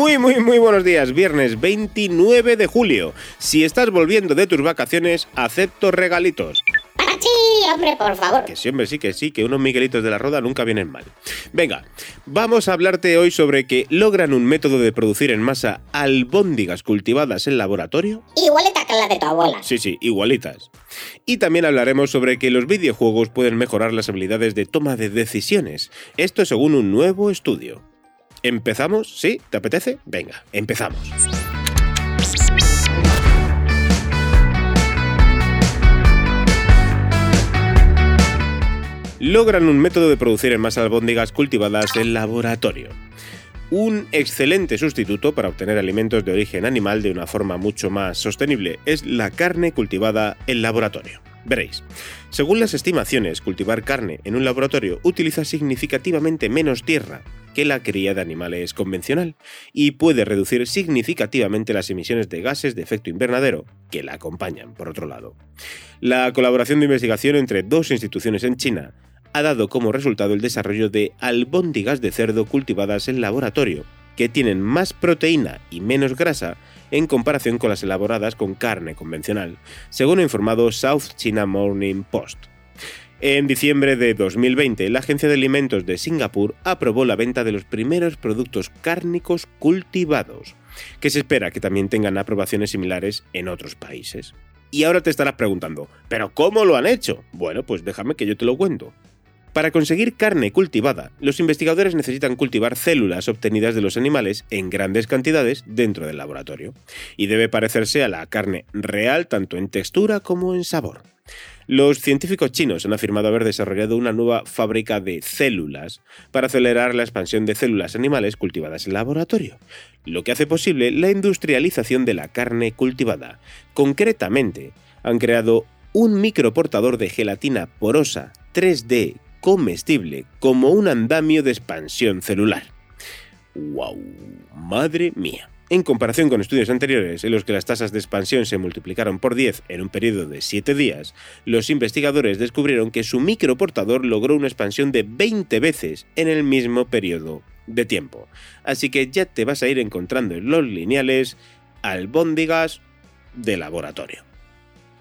Muy, muy, muy buenos días. Viernes 29 de julio. Si estás volviendo de tus vacaciones, acepto regalitos. Para ti, hombre, por favor. Que sí, hombre, sí, que sí, que unos Miguelitos de la Roda nunca vienen mal. Venga, vamos a hablarte hoy sobre que logran un método de producir en masa albóndigas cultivadas en laboratorio. Igualita que la de tu abuela. Sí, sí, igualitas. Y también hablaremos sobre que los videojuegos pueden mejorar las habilidades de toma de decisiones. Esto según un nuevo estudio. ¿Empezamos? ¿Sí? ¿Te apetece? Venga, empezamos. Logran un método de producir en masa albóndigas cultivadas en laboratorio. Un excelente sustituto para obtener alimentos de origen animal de una forma mucho más sostenible es la carne cultivada en laboratorio. Veréis, según las estimaciones, cultivar carne en un laboratorio utiliza significativamente menos tierra que la cría de animales convencional y puede reducir significativamente las emisiones de gases de efecto invernadero que la acompañan, por otro lado. La colaboración de investigación entre dos instituciones en China ha dado como resultado el desarrollo de albóndigas de cerdo cultivadas en laboratorio, que tienen más proteína y menos grasa en comparación con las elaboradas con carne convencional, según ha informado South China Morning Post. En diciembre de 2020, la Agencia de Alimentos de Singapur aprobó la venta de los primeros productos cárnicos cultivados, que se espera que también tengan aprobaciones similares en otros países. Y ahora te estarás preguntando, ¿pero cómo lo han hecho? Bueno, pues déjame que yo te lo cuento. Para conseguir carne cultivada, los investigadores necesitan cultivar células obtenidas de los animales en grandes cantidades dentro del laboratorio, y debe parecerse a la carne real tanto en textura como en sabor. Los científicos chinos han afirmado haber desarrollado una nueva fábrica de células para acelerar la expansión de células animales cultivadas en laboratorio, lo que hace posible la industrialización de la carne cultivada. Concretamente, han creado un microportador de gelatina porosa 3D comestible como un andamio de expansión celular. ¡Wow! ¡Madre mía! En comparación con estudios anteriores en los que las tasas de expansión se multiplicaron por 10 en un periodo de 7 días, los investigadores descubrieron que su microportador logró una expansión de 20 veces en el mismo periodo de tiempo. Así que ya te vas a ir encontrando en los lineales albóndigas de laboratorio.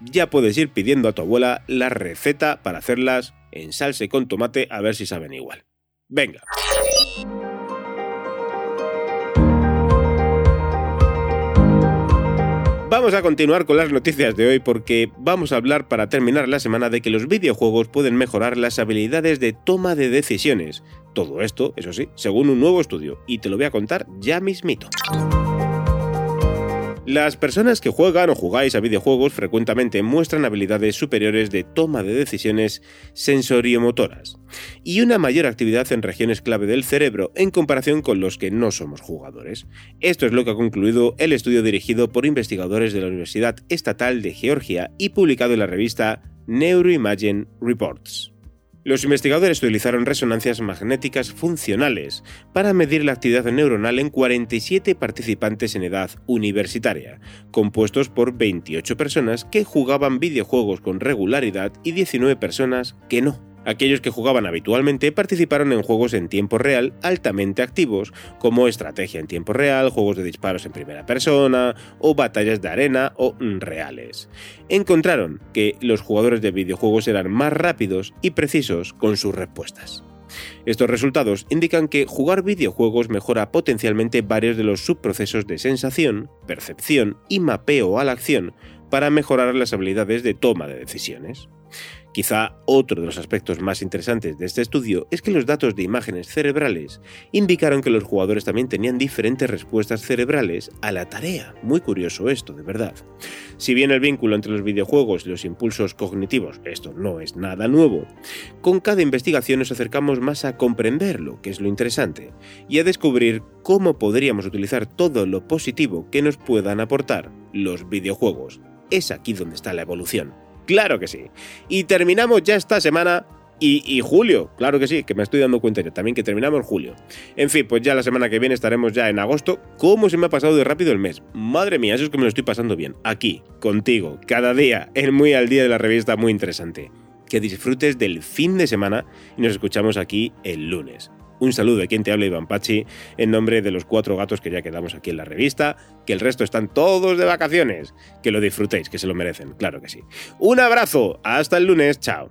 Ya puedes ir pidiendo a tu abuela la receta para hacerlas en salsa con tomate a ver si saben igual. Venga. Vamos a continuar con las noticias de hoy porque vamos a hablar para terminar la semana de que los videojuegos pueden mejorar las habilidades de toma de decisiones. Todo esto, eso sí, según un nuevo estudio, y te lo voy a contar ya mismito. Las personas que juegan o jugáis a videojuegos frecuentemente muestran habilidades superiores de toma de decisiones sensoriomotoras y una mayor actividad en regiones clave del cerebro en comparación con los que no somos jugadores. Esto es lo que ha concluido el estudio dirigido por investigadores de la Universidad Estatal de Georgia y publicado en la revista Neuroimagine Reports. Los investigadores utilizaron resonancias magnéticas funcionales para medir la actividad neuronal en 47 participantes en edad universitaria, compuestos por 28 personas que jugaban videojuegos con regularidad y 19 personas que no. Aquellos que jugaban habitualmente participaron en juegos en tiempo real altamente activos, como estrategia en tiempo real, juegos de disparos en primera persona o batallas de arena o reales. Encontraron que los jugadores de videojuegos eran más rápidos y precisos con sus respuestas. Estos resultados indican que jugar videojuegos mejora potencialmente varios de los subprocesos de sensación, percepción y mapeo a la acción para mejorar las habilidades de toma de decisiones. Quizá otro de los aspectos más interesantes de este estudio es que los datos de imágenes cerebrales indicaron que los jugadores también tenían diferentes respuestas cerebrales a la tarea. Muy curioso esto, de verdad. Si bien el vínculo entre los videojuegos y los impulsos cognitivos, esto no es nada nuevo, con cada investigación nos acercamos más a comprenderlo, que es lo interesante, y a descubrir cómo podríamos utilizar todo lo positivo que nos puedan aportar los videojuegos. Es aquí donde está la evolución. Claro que sí. Y terminamos ya esta semana y, julio, claro que sí, que me estoy dando cuenta yo también que terminamos julio. En fin, pues ya la semana que viene estaremos ya en agosto. ¿Cómo se me ha pasado de rápido el mes? Madre mía, eso es que me lo estoy pasando bien. Aquí, contigo, cada día, en Muy al Día de la revista, muy interesante. Que disfrutes del fin de semana y nos escuchamos aquí el lunes. Un saludo de quien te habla Iván Pachi, en nombre de los cuatro gatos que ya quedamos aquí en la revista, que el resto están todos de vacaciones. Que lo disfrutéis, que se lo merecen, claro que sí. Un abrazo, hasta el lunes, chao.